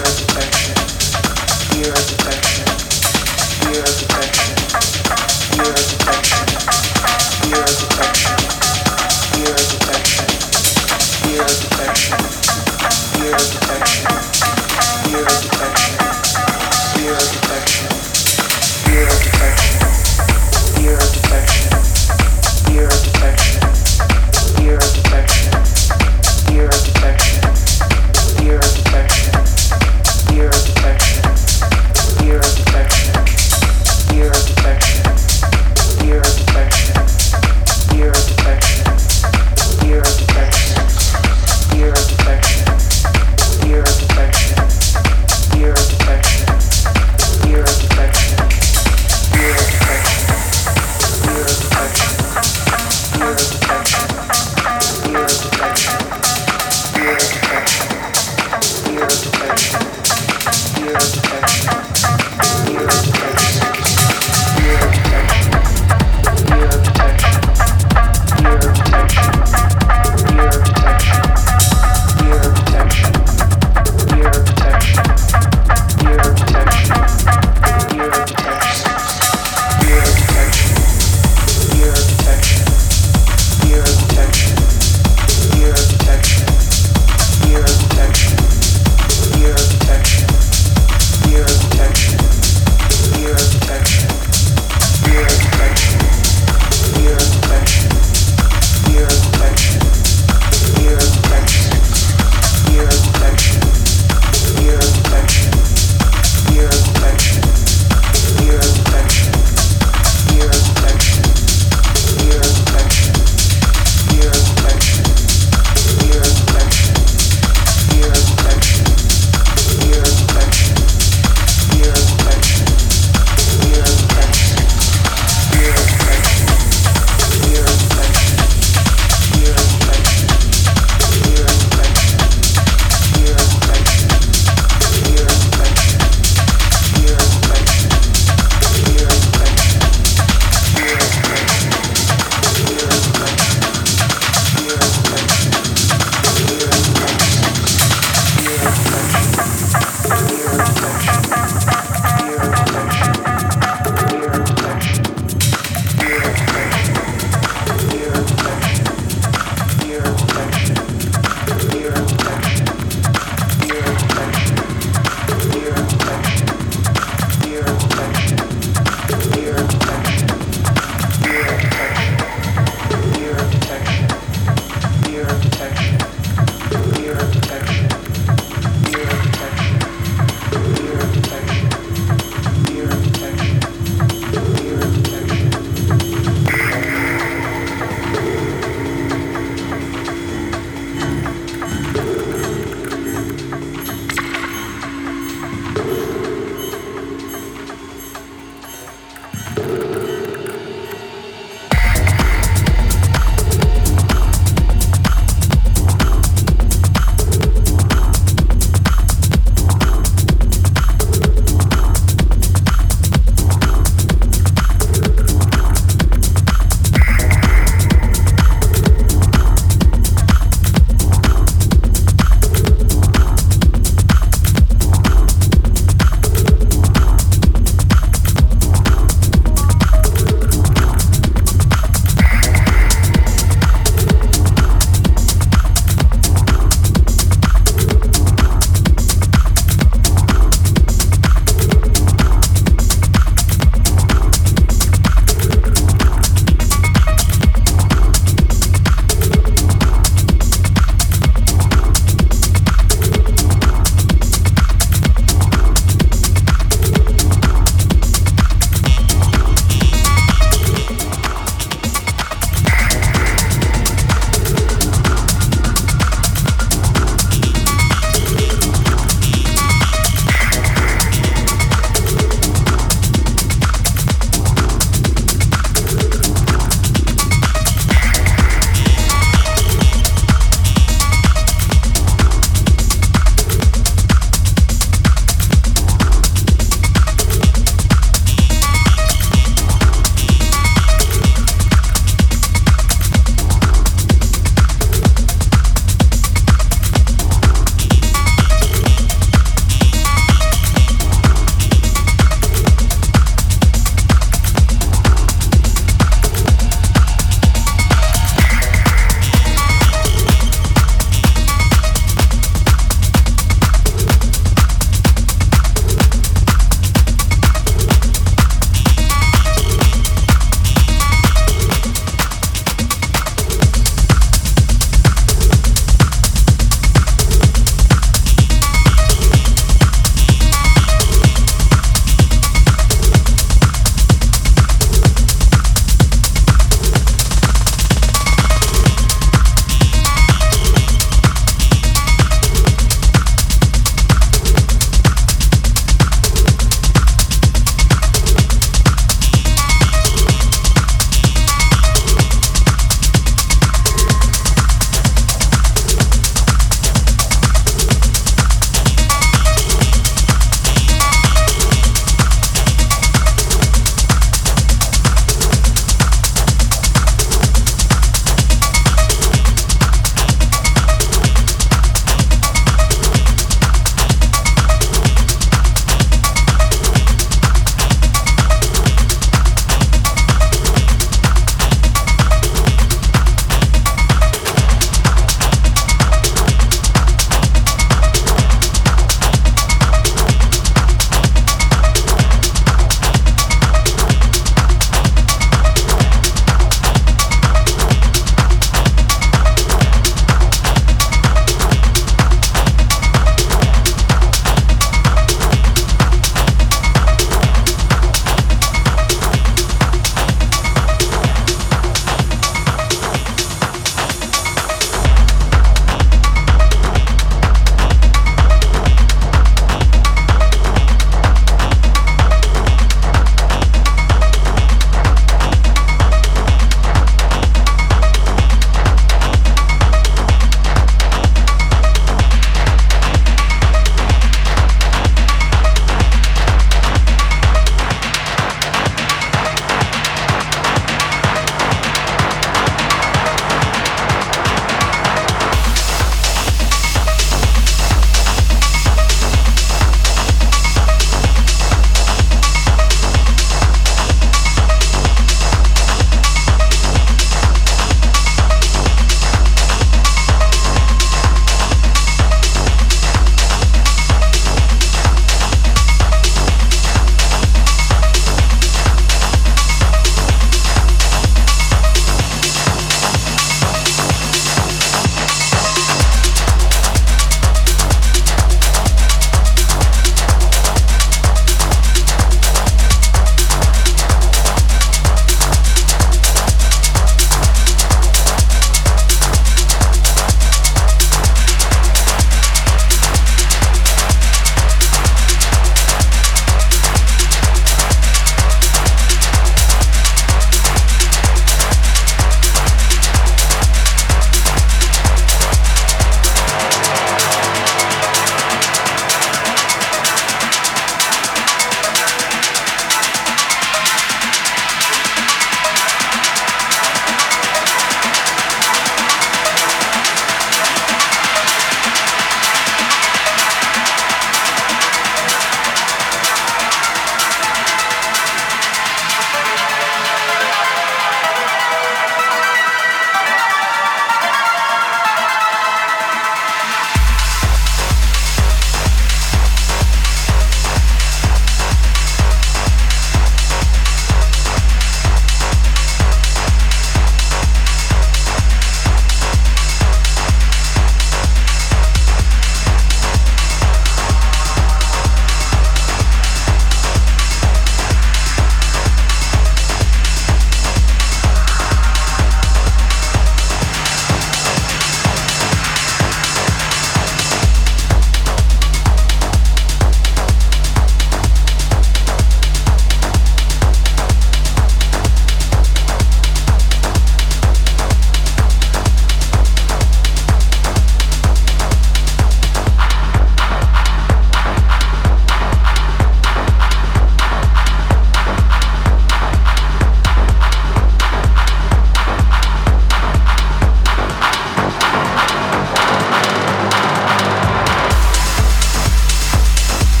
detection, fear detection.